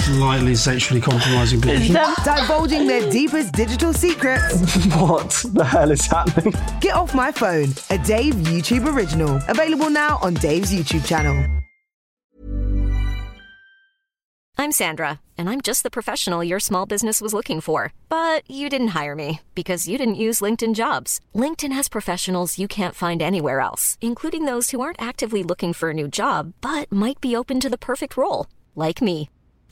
Slightly sexually compromising people. Divulging their deepest digital secrets. What the hell is happening? Get Off My Phone, a Dave YouTube original. Available now on Dave's YouTube channel. I'm Sandra, and I'm just the professional your small business was looking for. But you didn't hire me because you didn't use LinkedIn jobs. LinkedIn has professionals you can't find anywhere else, including those who aren't actively looking for a new job but might be open to the perfect role, like me.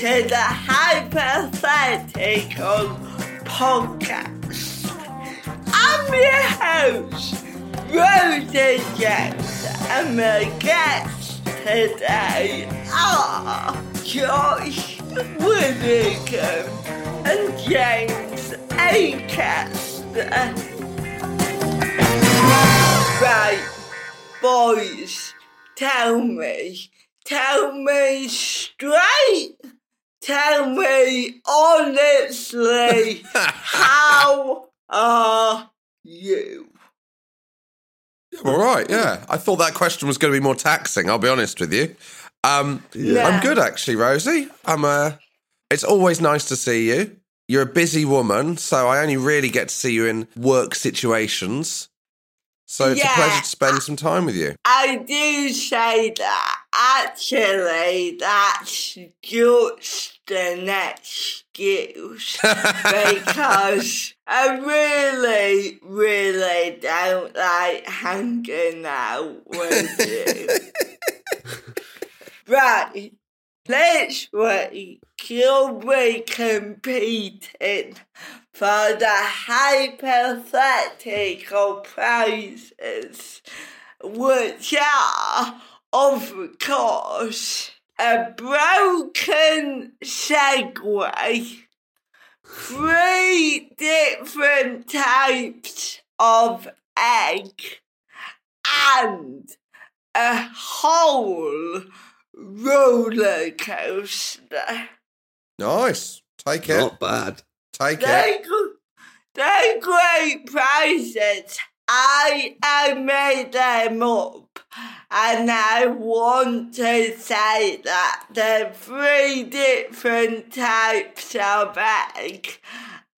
to the Hypothetical Podcast. I'm your host, Rosie Jones, and my guests today are Josh Widdicombe and James Acaster. Right, boys, tell me, tell me straight, tell me honestly, how are you? All right, yeah. I thought that question was going to be more taxing. I'll be honest with you. Um, Yeah. I'm good, actually, Rosie. I'm. Uh, it's always nice to see you. You're a busy woman, so I only really get to see you in work situations. So it's a pleasure to spend some time with you. I do say that. Actually, that's just an excuse because I really, really don't like hanging out with you. right, this week you'll be competing for the hypothetical prizes, which are, of course, a broken Segway, three different types of egg, and a whole roller coaster. Nice. Take it. Not bad. Take it. They're, gr- they're great prizes. I I made them up, and I want to say that the three different types of egg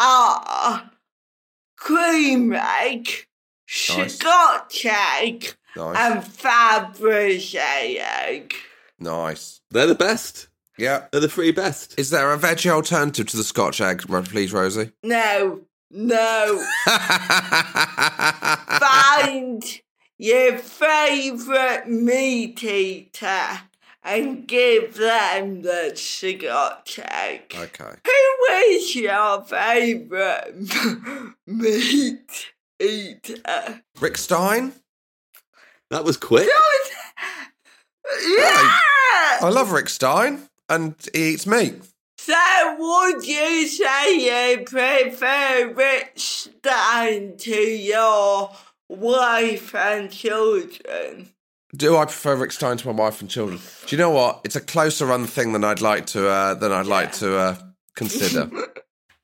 are cream egg, Nice. Scotch egg, Nice. and Fabergé egg. nice. They're the best. Yeah. They're the three best. Is there a veggie alternative to the Scotch egg, please, Rosie? No, no. Find your favourite meat eater and give them the Scotch egg. okay. Who is your favourite meat eater? Rick Stein? That was quick. Yeah! I love Rick Stein, and he eats meat. So would you say you prefer Rick Stein to your wife and children? Do I prefer Rick Stein to my wife and children? Do you know what? It's a closer run thing than I'd like to uh, than I'd like to uh, consider.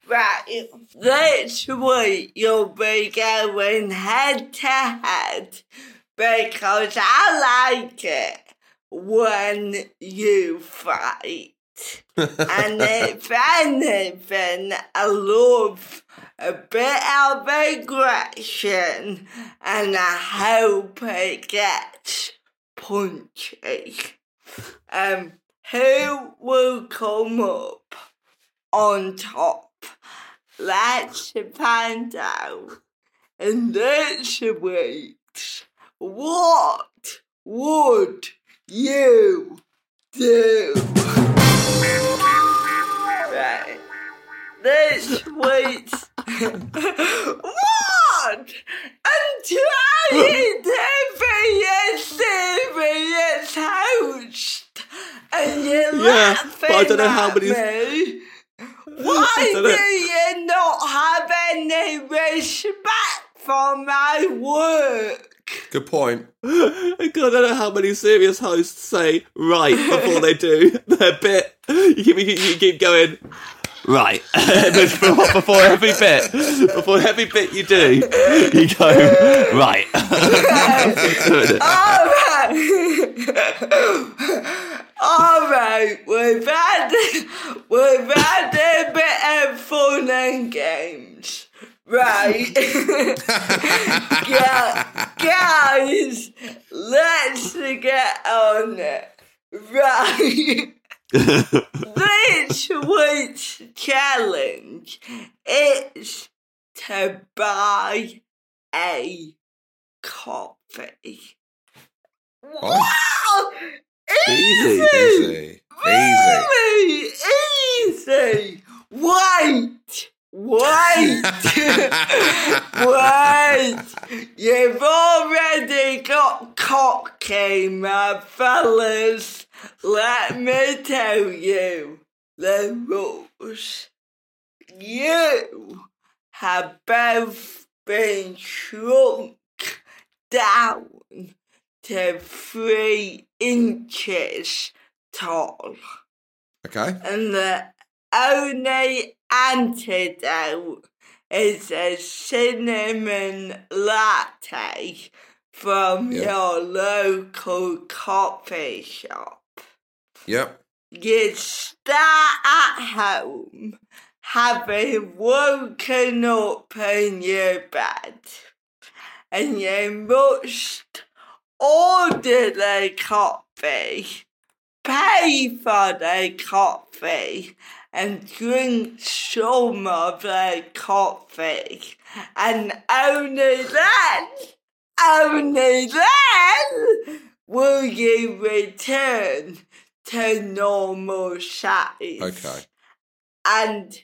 Right, this week you'll be going head to head because I like it when you fight. And if anything, I love a bit of aggression and I hope it gets punchy. Um, who will come up on top? Let's find out in this week's What Would You Do? Right. This week's What? I'm trying to be a serious host and you're Yeah, laughing but I don't know how many- me. Why do you not have any respect for my work? Good point. I don't know how many serious hosts say right before they do their bit. You keep, you, you keep going right before, before every bit. Before every bit you do, you go right. All right, we've had we've had a bit of fun and games, right? Guys, let's get on it, right? this week's challenge is to buy a coffee. Wow! Easy, Easy. Easy. Really easy. Wait, wait, wait. You've already got cocky, my fellas. Let me tell you the rules. You have both been shrunk down to three inches tall. Okay. And the only antidote is a cinnamon latte from Yeah. your local coffee shop. Yep. You start at home, having woken up in your bed, and you must order the coffee, pay for the coffee, and drink some of the coffee, and only then, only then, will you return to normal size. Okay. And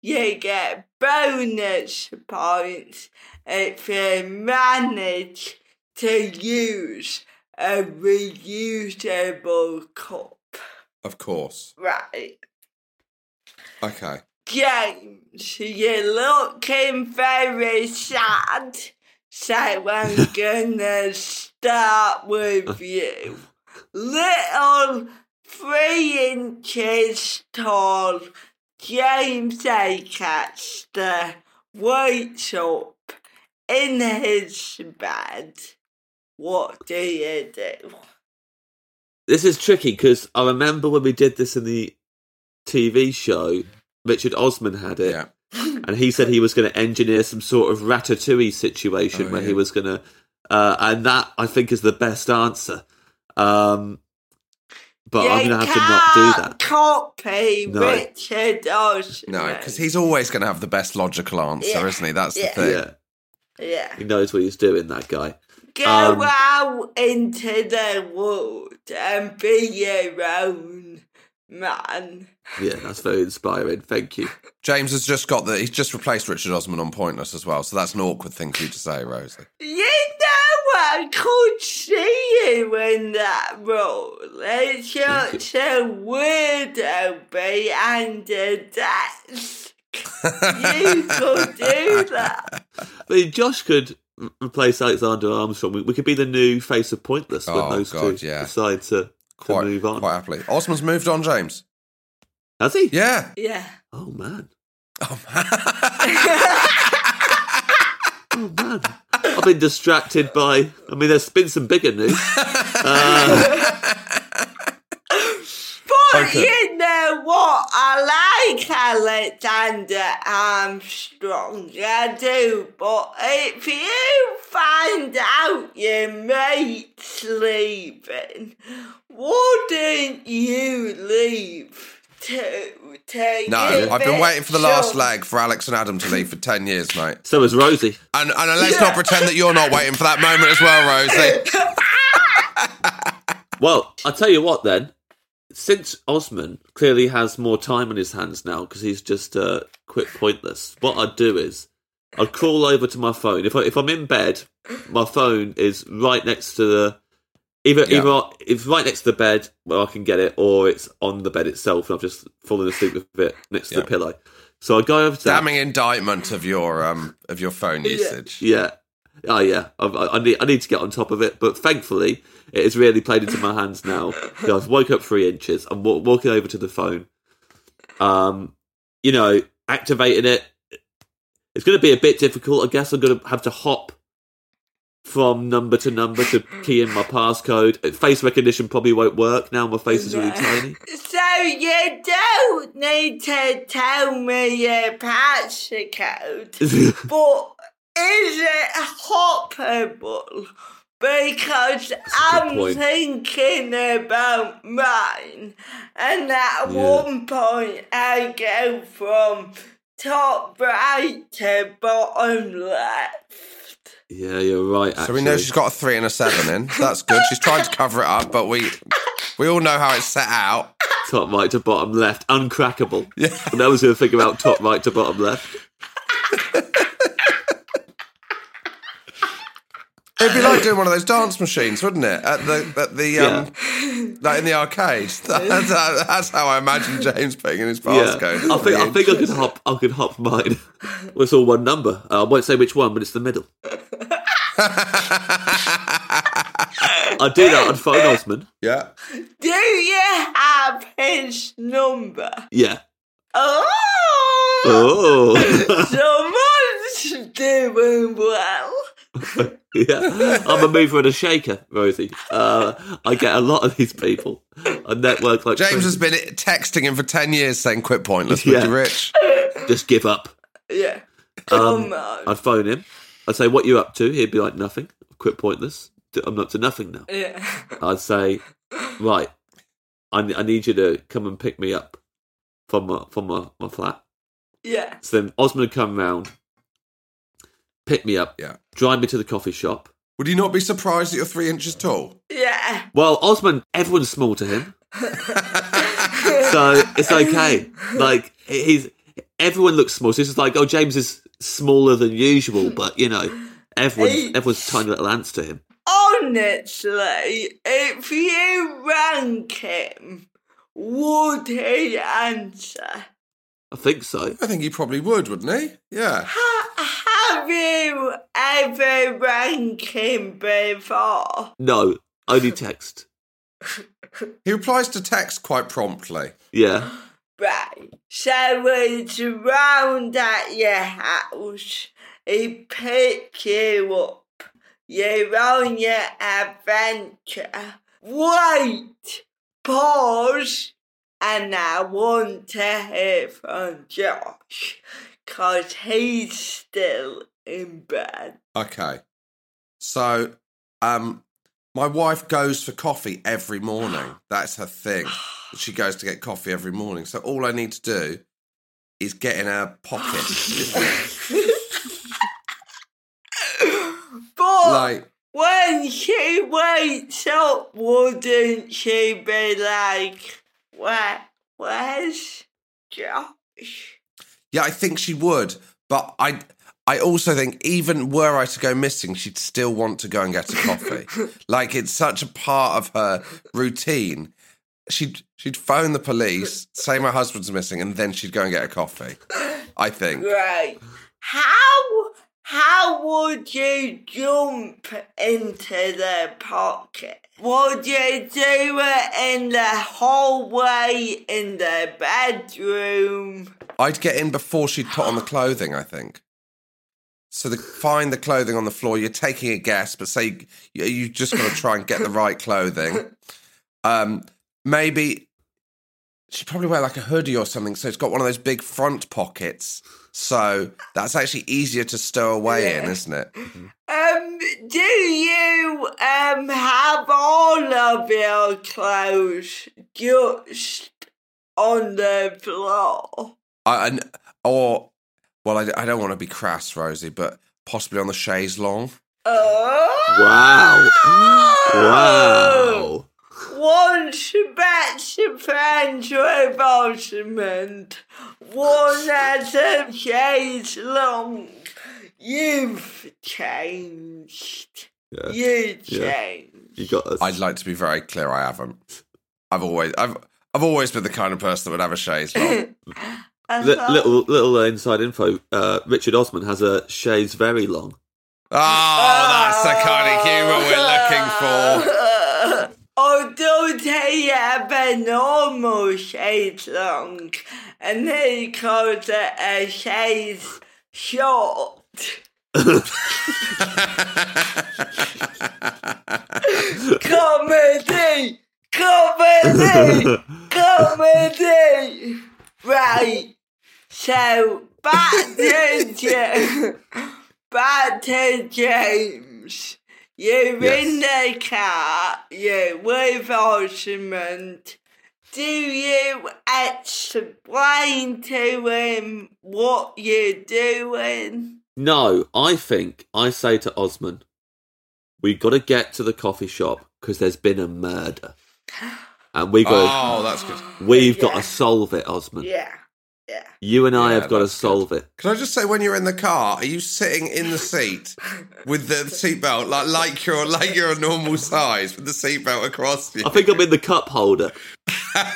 you get bonus points if you manage to use a reusable cup. Of course. Right. Okay. James, you're looking very sad. So I'm gonna start with you. Little three inches tall James A. Acaster wakes up in his bed. What do you do? This is tricky because I remember when we did this in the TV show, Richard Osman had it, Yeah. and he said he was going to engineer some sort of ratatouille situation Oh, where yeah. he was going to, uh, and that I think is the best answer. Um, but I'm going to have to not do can't that. Copy No. Richard Osman. No, because he's always going to have the best logical answer, Yeah. isn't he? That's Yeah. the thing. Yeah, Yeah. he knows what he's doing. That guy. Go Um, out into the world and be your own man. Yeah, that's very inspiring. Thank you. James has just got the. He's just replaced Richard Osman on Pointless as well, so that's an awkward thing for you to say, Rosie. You know I could see you in that role. It's such a weirdo behind a desk. you could do that. I mean, Josh could replace Alexander Armstrong. We, we could be the new face of Pointless when Oh, those God, two yeah. decide to, to Quite, move on. quite happily. Osman's moved on, James. Has he? Yeah. Yeah. Oh man. Oh, man. Oh man. I've been distracted by. I mean, there's been some bigger news. Uh, But Okay. you know know what? I like Alexander Armstrong, I do. But if you find out your mate's leaving, wouldn't you leave too? To No, give I've been waiting for the last some- leg for Alex and Adam to leave for 10 years, mate. So is Rosie. And, and let's not pretend that you're not waiting for that moment as well, Rosie. Well, I'll tell you what then. Since Osman clearly has more time on his hands now because he's just uh, quit pointless, what I'd do is I'd crawl over to my phone. If I, if I'm in bed, my phone is right next to the either Yeah. either it's right next to the bed where I can get it, or it's on the bed itself and I've just fallen asleep with it next to Yeah. the pillow. So I go over to that. Damning indictment of your um of your phone usage. Yeah. Oh yeah, I, I, need I need to get on top of it, but thankfully it has really played into my hands now. I've woke up three inches. I'm wa- walking over to the phone. Um, you know, activating it. It's going to be a bit difficult. I guess I'm going to have to hop from number to number to key in my passcode. Face recognition probably won't work now. My face is really tiny. So you don't need to tell me your passcode, but is it hoppable? Because I'm point. thinking about mine, and at Yeah. one point I go from top right to bottom left. Yeah, you're right. Actually. So we know she's got a three and a seven in. That's good. She's trying to cover it up, but we we all know how it's set out. top right to bottom left, uncrackable. Yeah. And I was to think about top right to bottom left. It'd be like doing one of those dance machines, wouldn't it? At the at the um, like in the arcade. That's, that's how I imagine James putting in his Yeah. I think I think I could hop. I could hop mine. well, it's all one number. Uh, I won't say which one, but it's the middle. I do that on phone, Osman. yeah. Do you have his number? Yeah. Oh! Oh, Someone's doing well. Yeah. I'm a mover and a shaker, Rosie. Uh, I get a lot of these people. I network like James has been texting him for ten years saying "quit pointless." Would Yeah. you, Rich? just give up. Yeah. Come Um, on. I'd phone him. I'd say, "What you up to?" He'd be like, "Nothing. Quit pointless. I'm up to nothing now." yeah. I'd say, right, I, I need you to come and pick me up from my from my, my flat. Yeah. So then Osman would come round, pick me up, Yeah. Drive me to the coffee shop. Would you not be surprised that you're three inches tall? Yeah. Well, Osman, everyone's small to him, so it's okay. Like he's everyone looks small. So it's just like, oh, James is smaller than usual, but you know, everyone's Hey. everyone's tiny little ants to him. Honestly, if you rank him, would he answer? I think so. I think he probably would, wouldn't he? Yeah. Ha- have you ever ranked him before? No, only text. He replies to text quite promptly. Yeah. Right. So it's round at your house. He picks you up. You're on your adventure. Wait! Pause! And I want to hear from Josh. Cause he's still in bed. Okay. So, um, my wife goes for coffee every morning. That's her thing. She goes to get coffee every morning. So all I need to do is get in her pocket. But like, when she wakes up, wouldn't she be like, Where, where's Josh? Yeah, I think she would, but I, I also think even were I to go missing, she'd still want to go and get a coffee. like it's such a part of her routine. She'd she'd phone the police, say my husband's missing, and then she'd go and get a coffee. I think. Right. How how would you jump into their pocket? Would you do it in the hallway, in the bedroom? I'd get in before she'd put on the clothing, I think. So the, find the clothing on the floor. You're taking a guess, but say you, you just got to try and get the right clothing. Um, maybe She'd probably wear like a hoodie or something, so it's got one of those big front pockets. So that's actually easier to stow away in, isn't it? Um, do you um have all of your clothes just on the floor? I, and, or, well, I, I don't want to be crass, Rosie, but possibly on the chaise long. Oh, Wow. Wow. Once best friends with Osman, one as a chaise long. You've changed. Yeah. You Yeah. changed. You got us. I'd like to be very clear. I haven't. I've always, I've, I've always been the kind of person that would have a chaise long. I Li- little little uh, inside info. Uh, Richard Osman has a chaise very long. Oh, that's the kind of humour we're looking for. Although they have a normal chaise long, and he calls it a chaise short. comedy, comedy, comedy. Right. So back to Ja- back to James. You're in the car. You're with Osman. Do you explain to him what you're doing? No, I think I say to Osman, we got to get to the coffee shop because there's been a murder, and we got Oh, that's good. we've got Yeah. to solve it, Osman. Yeah, yeah. You and I Yeah, have got to that's good. solve it. Can I just say, when you're in the car, are you sitting in the seat with the seatbelt like like you're like you're a normal size with the seatbelt across you? I think I'm in the cup holder, but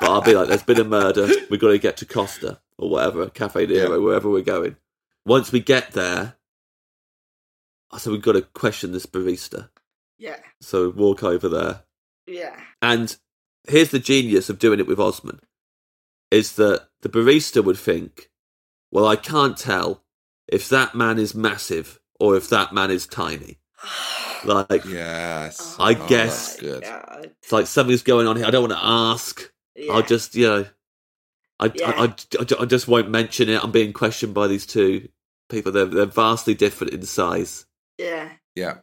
I'll be like, "There's been a murder. We've got to get to Costa or whatever, Caffè Nero, Yeah. wherever we're going." Once we get there, I said we've got to question this barista. Yeah, So walk over there, yeah. And here's the genius of doing it with Osman is that the barista would think, well, I can't tell if that man is massive or if that man is tiny. Like, yes, I Oh, guess- good. It's like something's going on here. I don't want to ask. Yeah. I'll just, you know, I, Yeah. I, I, I just won't mention it. I'm being questioned by these two people. They're, they're vastly different in size. Yeah. Yeah,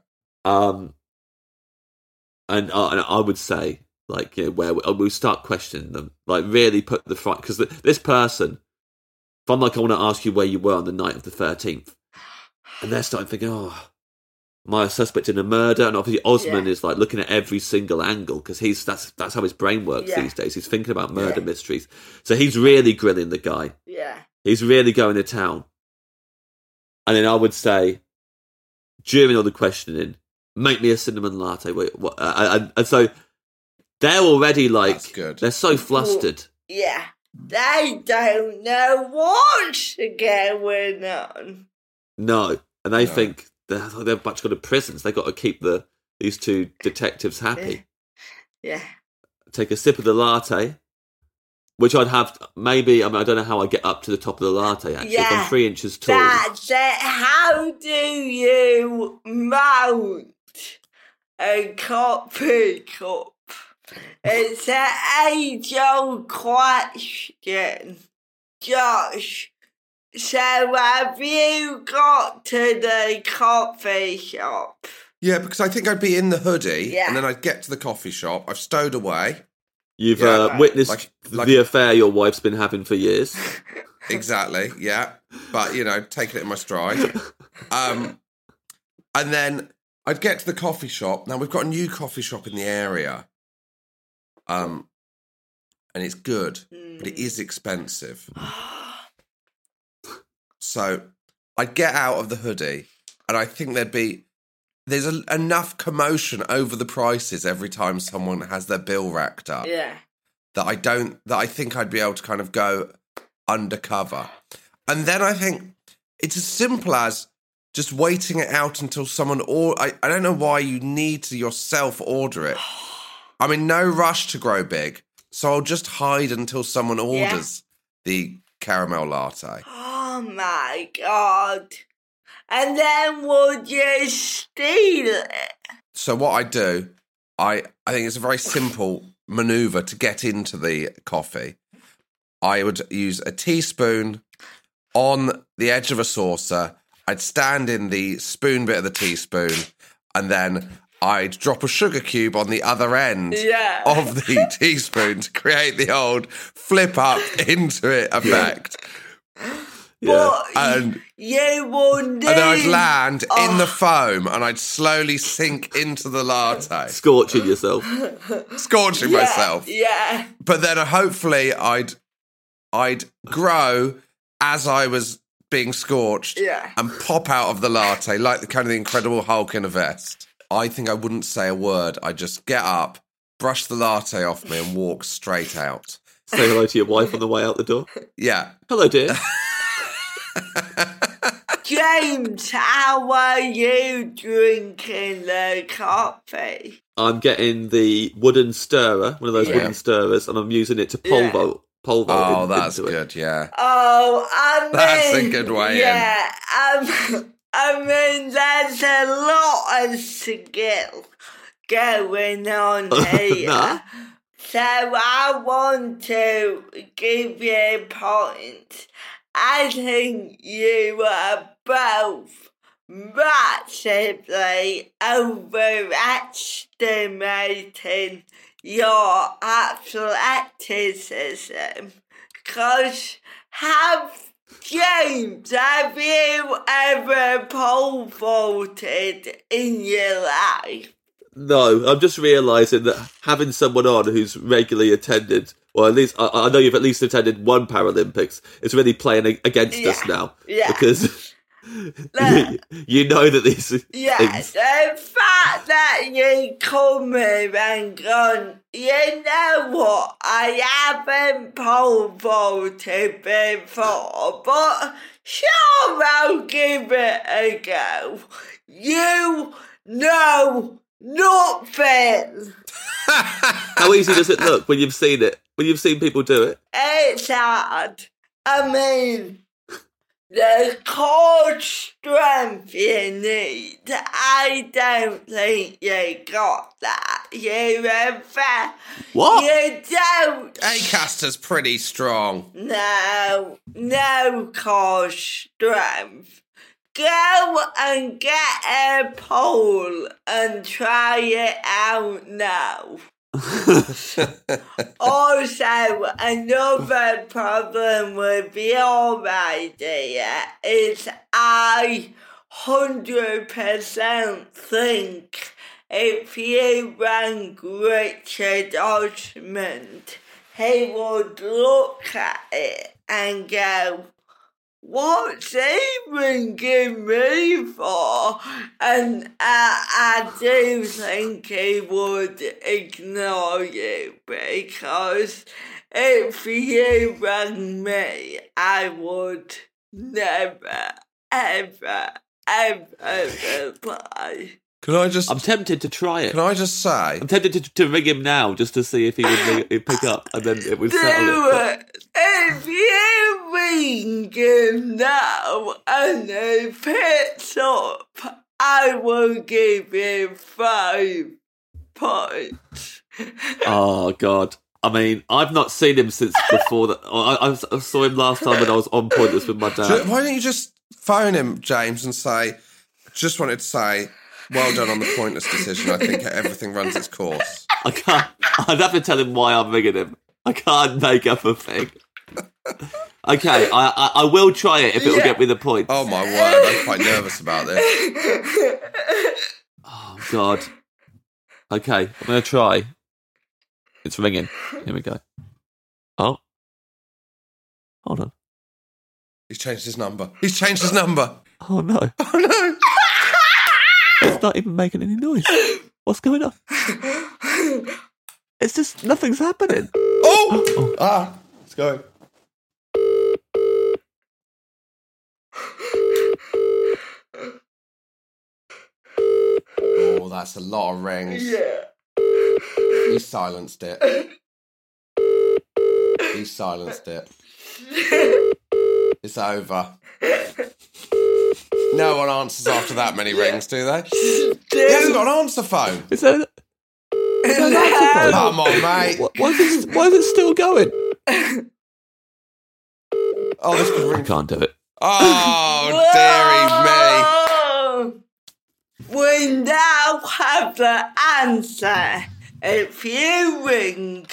Um, and, uh, and I would say, like, you know, where we, we start questioning them, like, really put the front because this person, if I'm like, I want to ask you where you were on the night of the 13th, and they're starting thinking, oh, am I a suspect in a murder? And obviously, Osman Yeah. is like looking at every single angle because he's that's that's how his brain works Yeah. these days. He's thinking about murder Yeah. mysteries, so he's really grilling the guy. Yeah. He's really going to town. And then I would say, during all the questioning, make me a cinnamon latte. Wait, what? Uh, and, and so they're already like, That's good. they're so flustered. Yeah. They don't know what's going on. No, and they No. think they're, they're about to go to prisons. They got to keep the these two detectives happy. Yeah. Take a sip of the latte, which I'd have maybe. I mean, I don't know how I get up to the top of the latte. Actually, if I'm three inches tall. That's it. How do you mount a coffee cup? It's an age old question. Josh, so have you got to the coffee shop? yeah, because I think I'd be in the hoodie, Yeah. and then I'd get to the coffee shop. I've stowed away. You've Yeah, uh, right. witnessed Like- like- the affair your wife's been having for years. Exactly, yeah. But you know, taking it in my stride. Um, and then I'd get to the coffee shop. Now we've got a new coffee shop in the area. Um, and it's good, but it is expensive. So I'd get out of the hoodie, and I think there'd be there's a, enough commotion over the prices every time someone has their bill racked up Yeah. that I don't that I think I'd be able to kind of go undercover. And then I think it's as simple as just waiting it out until someone or I, I don't know why you need to yourself order it. I'm in no rush to grow big, so I'll just hide until someone orders the caramel latte. Oh my god. And then would you steal it? So what I do, I I think it's a very simple maneuver to get into the coffee, I would use a teaspoon on the edge of a saucer. I'd stand in the spoon bit of the teaspoon, and then I'd drop a sugar cube on the other end Yeah. of the teaspoon to create the old flip up into it effect. Yeah. But And you will need. and then I'd land in Oh. the foam and I'd slowly sink into the latte, Scorching yourself. scorching yeah, myself. Yeah. But then uh, hopefully I'd I'd grow as I was being scorched Yeah. and pop out of the latte like the kind of the Incredible Hulk in a vest. I think I wouldn't say a word. I'd just get up, brush the latte off me, and walk straight out. Say hello to your wife on the way out the door. Yeah. Hello, dear. James, how are you drinking the coffee? I'm getting the wooden stirrer, one of those Yeah. wooden stirrers, and I'm using it to pole Yeah. vault. Pole vault Oh, in- that's into it. good. Yeah. Oh, I mean, That's a good way in. Yeah, um, I mean, there's a lot of skill going on here. Nah. So I want to give you points. I think you are both massively overestimating your athleticism. Because have James, have you ever pole vaulted in your life? No, I'm just realising that having someone on who's regularly attended, or at least I, I know you've at least attended one Paralympics, is really playing against us now yeah. because Look, you know that these Yeah, things. the fact that you come here and gone, you know what, I haven't pole vaulted before, but sure I'll give it a go. You know nothing. How easy does it look when you've seen it? When you've seen people do it? It's hard. I mean, the core strength you need, I don't think you got that. You ever? What? You don't. Acaster's pretty strong. No, no core strength. Go and get a pole and try it out now. Also, another problem with your idea is I 100% think if you rang Richard Osman, he would look at it and go, What's he ringing me for? And I, I do think he would ignore you because if you rang me, I would never, ever, ever reply. Can I just I'm tempted to try it. can I just say I'm tempted to, to ring him now just to see if he would ring, he'd pick up and then it would Do settle it. it. If you ring him now and he picks up, I will give him five points. Oh God. I mean, I've not seen him since before that. I, I, I saw him last time when I was on Pointless with my dad. Why don't you just phone him, James, and say, just wanted to say, well done on the pointless decision. I think everything runs its course. I can't. I'd have to tell him why I'm ringing him. I can't make up a thing. Okay, I, I, I will try it if it will Yeah. get me the point. Oh my word, I'm quite nervous about this. Oh God. Okay, I'm gonna try. It's ringing. Here we go. Oh. Hold on. He's changed his number. He's changed his number. Oh no. Oh no. It's not even making any noise. What's going on? It's just nothing's happening. Oh! Ah, it's going. Oh, that's a lot of rings. yeah. He silenced it. He silenced it. It's over. No one answers after that many rings, do they? He hasn't got an answer phone. Is that turn that off? Come on, mate. Why, why, is it, why is it still going? Oh, this could I can't do it. Oh, dearie me. We now have the answer. If you ring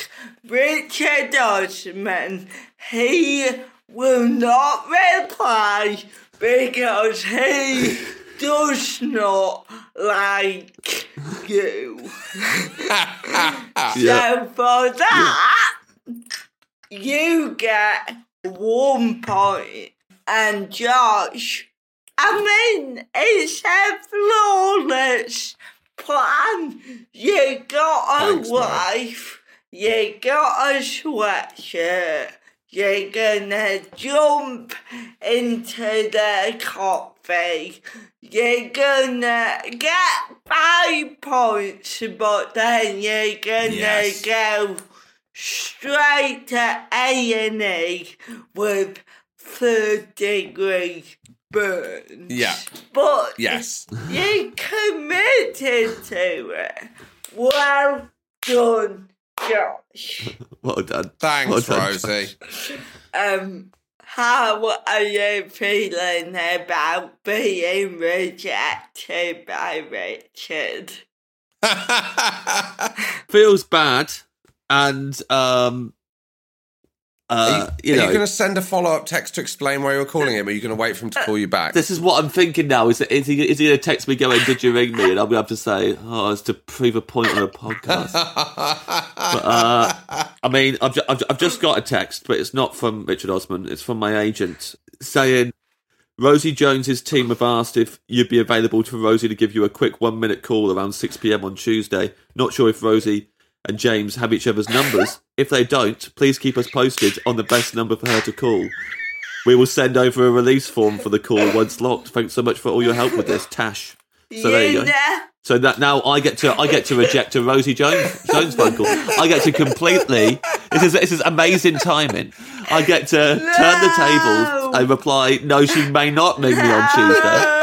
Richard Osman, he will not reply because he does not like you. So for that, you get one point. And Josh, I mean, it's a flawless plan. You got a Thanks, wife, you got a sweatshirt, you're gonna jump into the coffee. You're gonna get five points, but then you're gonna Yes. go straight to A and E with third degree burns. Yeah. But Yes. you committed to it. Well done, Josh. Well done. Thanks, Well done, Rosie. Um, how are you feeling about being rejected by Richard? Feels bad, and um, Are uh, you, you know, going to send a follow up text to explain why you were calling him? Or are you going to wait for him to call you back? this is what I'm thinking now. Is, that, is he is he going to text me going, "Did you ring me?" And I'll be able to say, "Oh, it's to prove a point on a podcast." but, uh, I mean, I've, ju- I've, I've just got a text, but it's not from Richard Osman. It's from my agent saying, Rosie Jones's team have asked if you'd be available for Rosie to give you a quick one minute call around 6 pm on Tuesday. Not sure if Rosie and James have each other's numbers. If they don't, please keep us posted on the best number for her to call. We will send over a release form for the call once locked. Thanks so much for all your help with this, Tash. So there you go. So that now I get to I get to reject a Rosie Jones Jones phone call. I get to completely this is this is amazing timing. I get to turn the tables and reply, no, she may not ring me on Tuesday.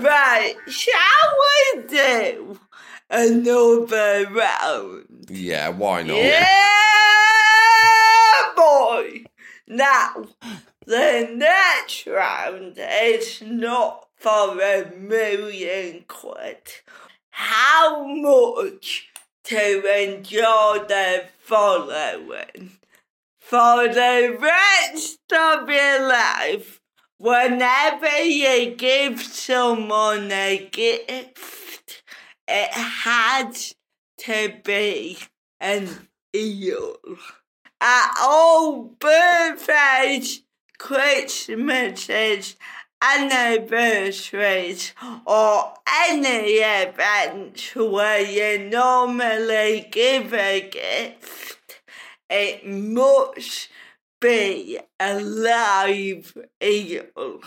Right, shall we do another round? yeah, why not? Yeah, boy. Now, the next round is not for a million quid. How much to enjoy the following? For the rest of your life, whenever you give someone a gift, it has to be an eel. At all birthdays, Christmases, anniversaries, or any events where you normally give a gift, it must be a live eel.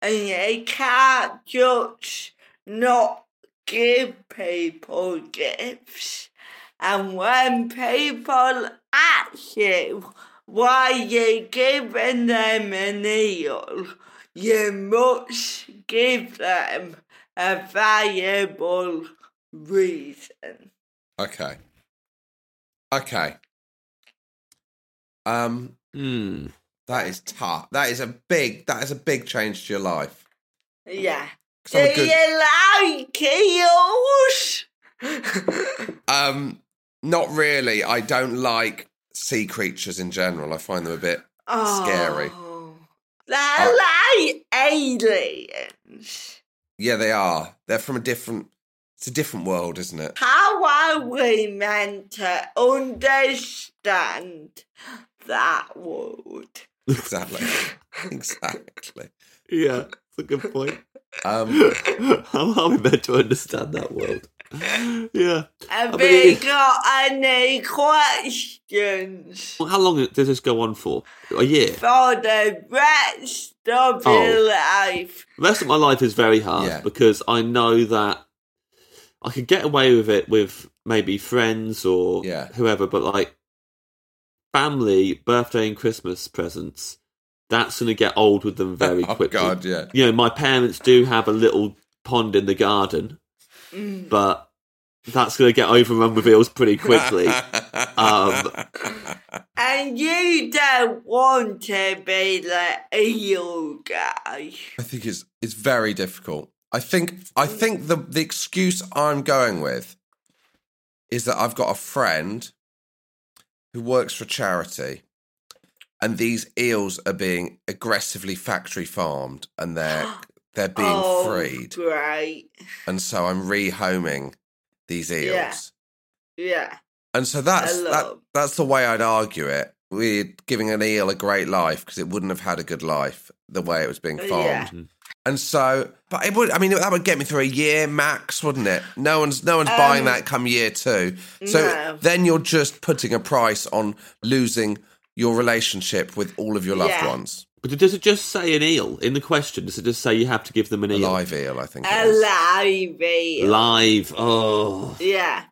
And you can't just not give people gifts. And when people ask you why you're giving them an eel, you must give them a valuable reason. Okay. Okay. Um, Hmm. that is tough. That is a big. That is a big change to your life. Yeah. Do good- you like eels? Um, not really. I don't like sea creatures in general. I find them a bit scary. Oh, They're like aliens. Yeah, they are. They're from a different. It's a different world, isn't it? How are we meant to understand that word? Exactly. exactly. Yeah, that's a good point. Um, How are we meant to understand that world? Yeah. Have I we mean- got any questions Well, how long does this go on for? A year. for the rest of Oh. your life? The rest of my life is very hard Yeah. because I know that I could get away with it with maybe friends or Yeah. whoever, but like family, birthday, and Christmas presents, that's going to get old with them very oh quickly. God, yeah. You know, my parents do have a little pond in the garden, Mm. but that's going to get overrun with eels pretty quickly. um, And you don't want to be the eel guy. I think it's it's very difficult. I think I think the the excuse I'm going with is that I've got a friend who works for charity and these eels are being aggressively factory farmed and they're they're being oh, freed Great. and so I'm rehoming these eels. Yeah. Yeah. And so that's that, that's the way I'd argue it. We're giving an eel a great life because it wouldn't have had a good life the way it was being uh, farmed. Yeah. And so, but it would. I mean, that would get me through a year max, wouldn't it? No one's no one's buying Um, that come year two. So no. then you're just putting a price on losing your relationship with all of your loved Yeah. ones. but does it just say an eel in the question? Does it just say you have to give them an A eel? live eel, I think. A live eel. Live. Oh, Yeah.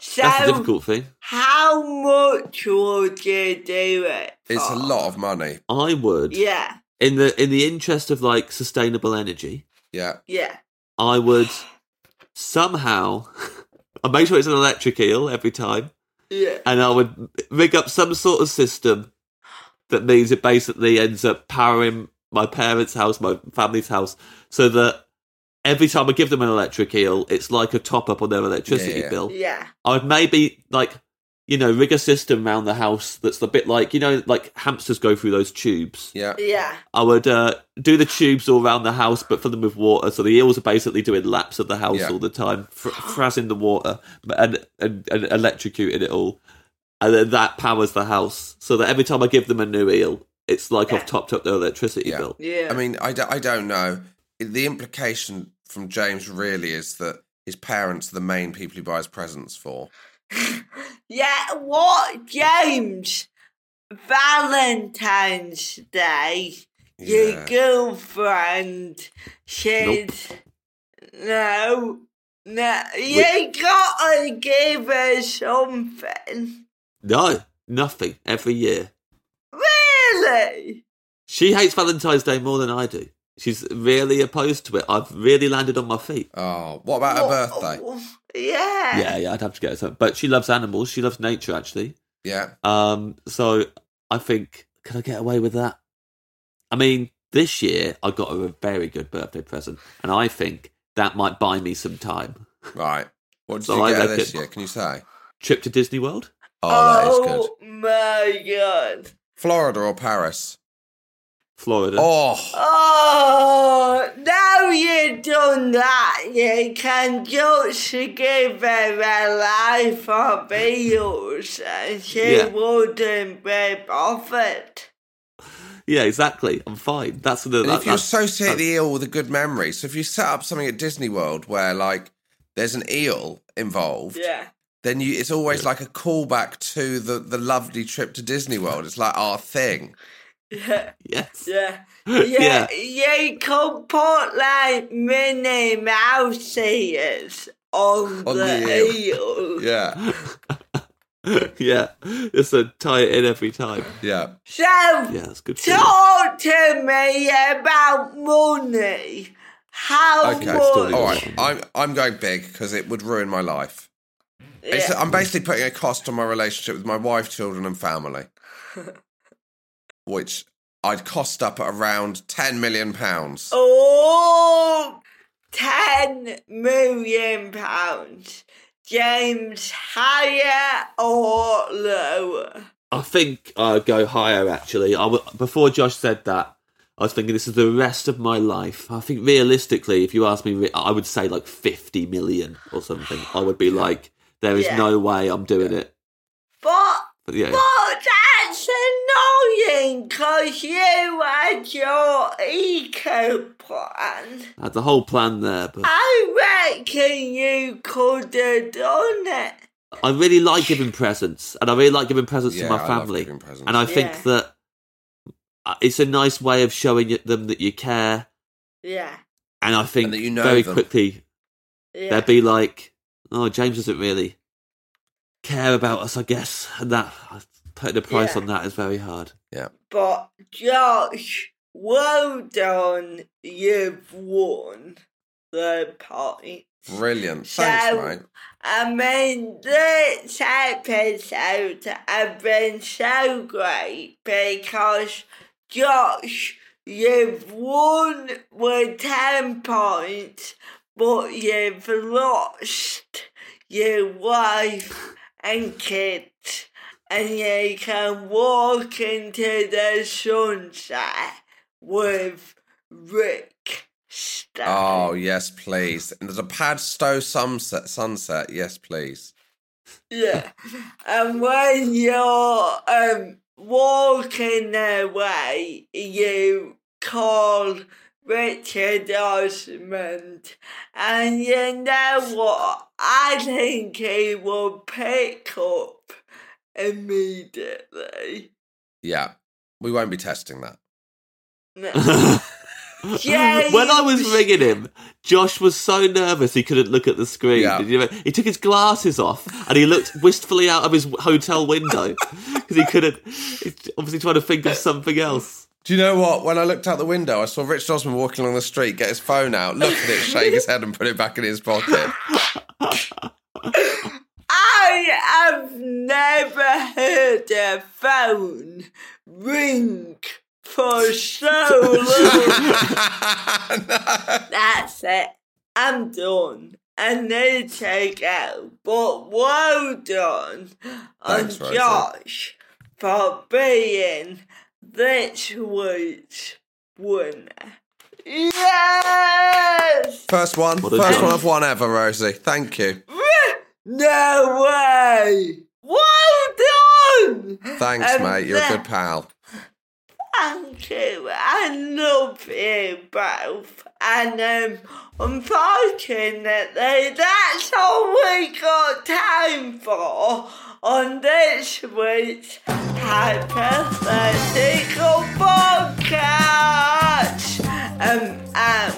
So, that's a difficult thing. how much would you do it? It's a lot of money. I would, Yeah. In the in the interest of like sustainable energy, Yeah. Yeah. I would somehow. I make sure it's an electric eel every time, Yeah. and I would rig up some sort of system that means it basically ends up powering my parents' house, my family's house, so that every time I give them an electric eel, it's like a top up on their electricity Yeah, yeah. bill. Yeah. I would maybe like you know rig a system around the house that's a bit like you know like hamsters go through those tubes. Yeah. Yeah. I would uh, do the tubes all around the house, but fill them with water. So the eels are basically doing laps of the house Yeah. all the time, fr- frazzing the water and, and, and electrocuting it all. And then that powers the house. So that every time I give them a new eel, it's like Yeah. I've topped up their electricity Yeah. bill. Yeah. I mean, I, d- I don't know. The implication from James really is that his parents are the main people he buys presents for. Yeah. What, James? Valentine's Day. Your Yeah. girlfriend said, no, no, you gotta give her something. No, nothing every year. Really? She hates Valentine's Day more than I do. She's really opposed to it. I've really landed on my feet. Oh, what about her birthday? Oh, Yeah. Yeah, yeah, I'd have to get her something. But she loves animals. She loves nature, actually. Yeah. Um, so I think, can I get away with that? I mean, this year I got her a very good birthday present, and I think that might buy me some time. Right. What did So you I get her this year? Can you say? Trip to Disney World? Oh, that is good. Oh my god. Florida or Paris? Florida. Oh, Oh, now you've done that, you can just give her a life of eels and she Yeah. wouldn't be bothered. Yeah, exactly. I'm fine. That's the. That, if you that's- associate that's- the eel with a good memory, so if you set up something at Disney World where like there's an eel involved, Yeah. then you it's always like a callback to the the lovely trip to Disney World. It's like our thing. Yeah. yes. Yeah. Yeah. Yeah, you could put like Minnie Mouse ears on, On the, the eel. Yeah, yeah, just to tie it in every time. yeah. So, Yeah, that's good. For you. talk to me about money. How Okay, much? all right. I'm I'm going big because it would ruin my life. It's, Yeah. I'm basically putting a cost on my relationship with my wife, children, and family. Which I'd cost up at around ten million pounds. Oh, 10 million pounds. James, higher or lower? I think I'd go higher. Actually, I w- before Josh said that, I was thinking this is the rest of my life. I think realistically, if you ask me, re- I would say like fifty million or something. I would be like, there is Yeah. no way I'm doing it. But, But yeah, but that's annoying because you had your eco plan. I had the whole plan there, but I reckon you could have done it. I really like giving presents, and I really like giving presents Yeah, to my I love family. giving. And I think Yeah. that uh, it's a nice way of showing them that you care. Yeah. And I think that you know very them. quickly Yeah. they'd be like, "Oh, James doesn't really care about us, I guess." And that putting a price Yeah. on that is very hard. Yeah. But Josh, well done. You've won the point. Brilliant. So, Thanks, mate. I mean, this episode has been so great because Josh, you've won with 10 points, but you've lost your wife and kids, and you can walk into the sunset with Rick. Oh yes, please. And there's a Padstow sunset. Sunset. Yes, please. Yeah. And when you're um walking away, you call Richard Osman, and you know what? I think he will pick up immediately. Yeah. We won't be testing that. James. when I was ringing him, Josh was so nervous he couldn't look at the screen. Yeah. You know- He took his glasses off and he looked wistfully out of his hotel window because he couldn't. He's obviously trying to think of something else. Do you know what? When I looked out the window, I saw Rich Osman walking along the street, get his phone out, look at it, shake his head, and put it back in his pocket. I have never heard a phone ring for so long. That's it. I'm done. I need to go. But well done on Thanks, Rosie. Josh for being this week's winner. Yes! First one. What a First job. one I've won ever, Rosie. Thank you. No way! Well done! Thanks, And mate. You're a good pal. Thank you. I love you both. And um, unfortunately, that's all we got time for on this week's Hypothetical Podcast. Um, and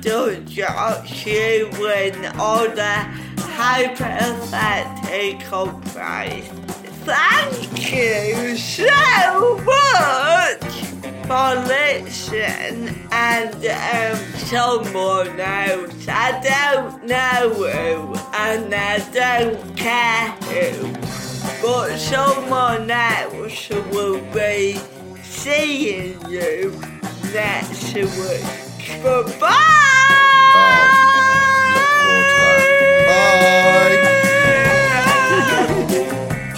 done, Josh. You win all the hypothetical prize. Thank you so much for and um, someone else. I don't know who and I don't care who, but someone else will be seeing you next week. Bye-bye!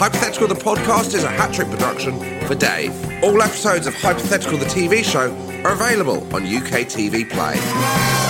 Hypothetical the podcast is a hat trick production for Dave. All episodes of Hypothetical the TV show are available on UK TV Play.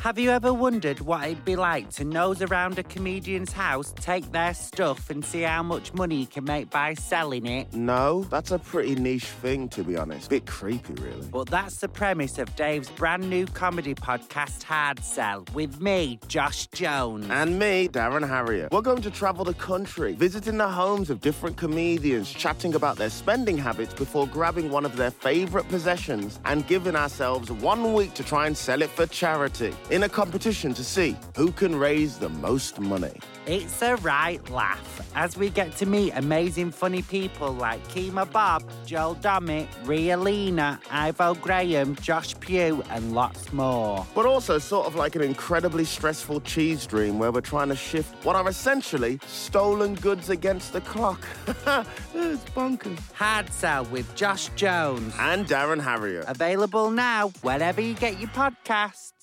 Have you ever wondered what it'd be like to nose around a comedian's house, take their stuff, and see how much money you can make by selling it? No, that's a pretty niche thing, to be honest. Bit creepy, really. But that's the premise of Dave's brand new comedy podcast, Hard Sell, with me, Josh Jones. And me, Darren Harriott. We're going to travel the country, visiting the homes of different comedians, chatting about their spending habits before grabbing one of their favourite possessions and giving ourselves one week to try and sell it for charity in a competition to see who can raise the most money. It's a right laugh as we get to meet amazing funny people like Kemah Bob, Joel Dommett, Ria Lina, Ivo Graham, Josh Pugh, and lots more. But also sort of like an incredibly stressful cheese dream where we're trying to shift what are essentially stolen goods against the clock. it's bonkers. Hard Sell with Josh Jones and Darren Harriott. Available now wherever you get your podcasts.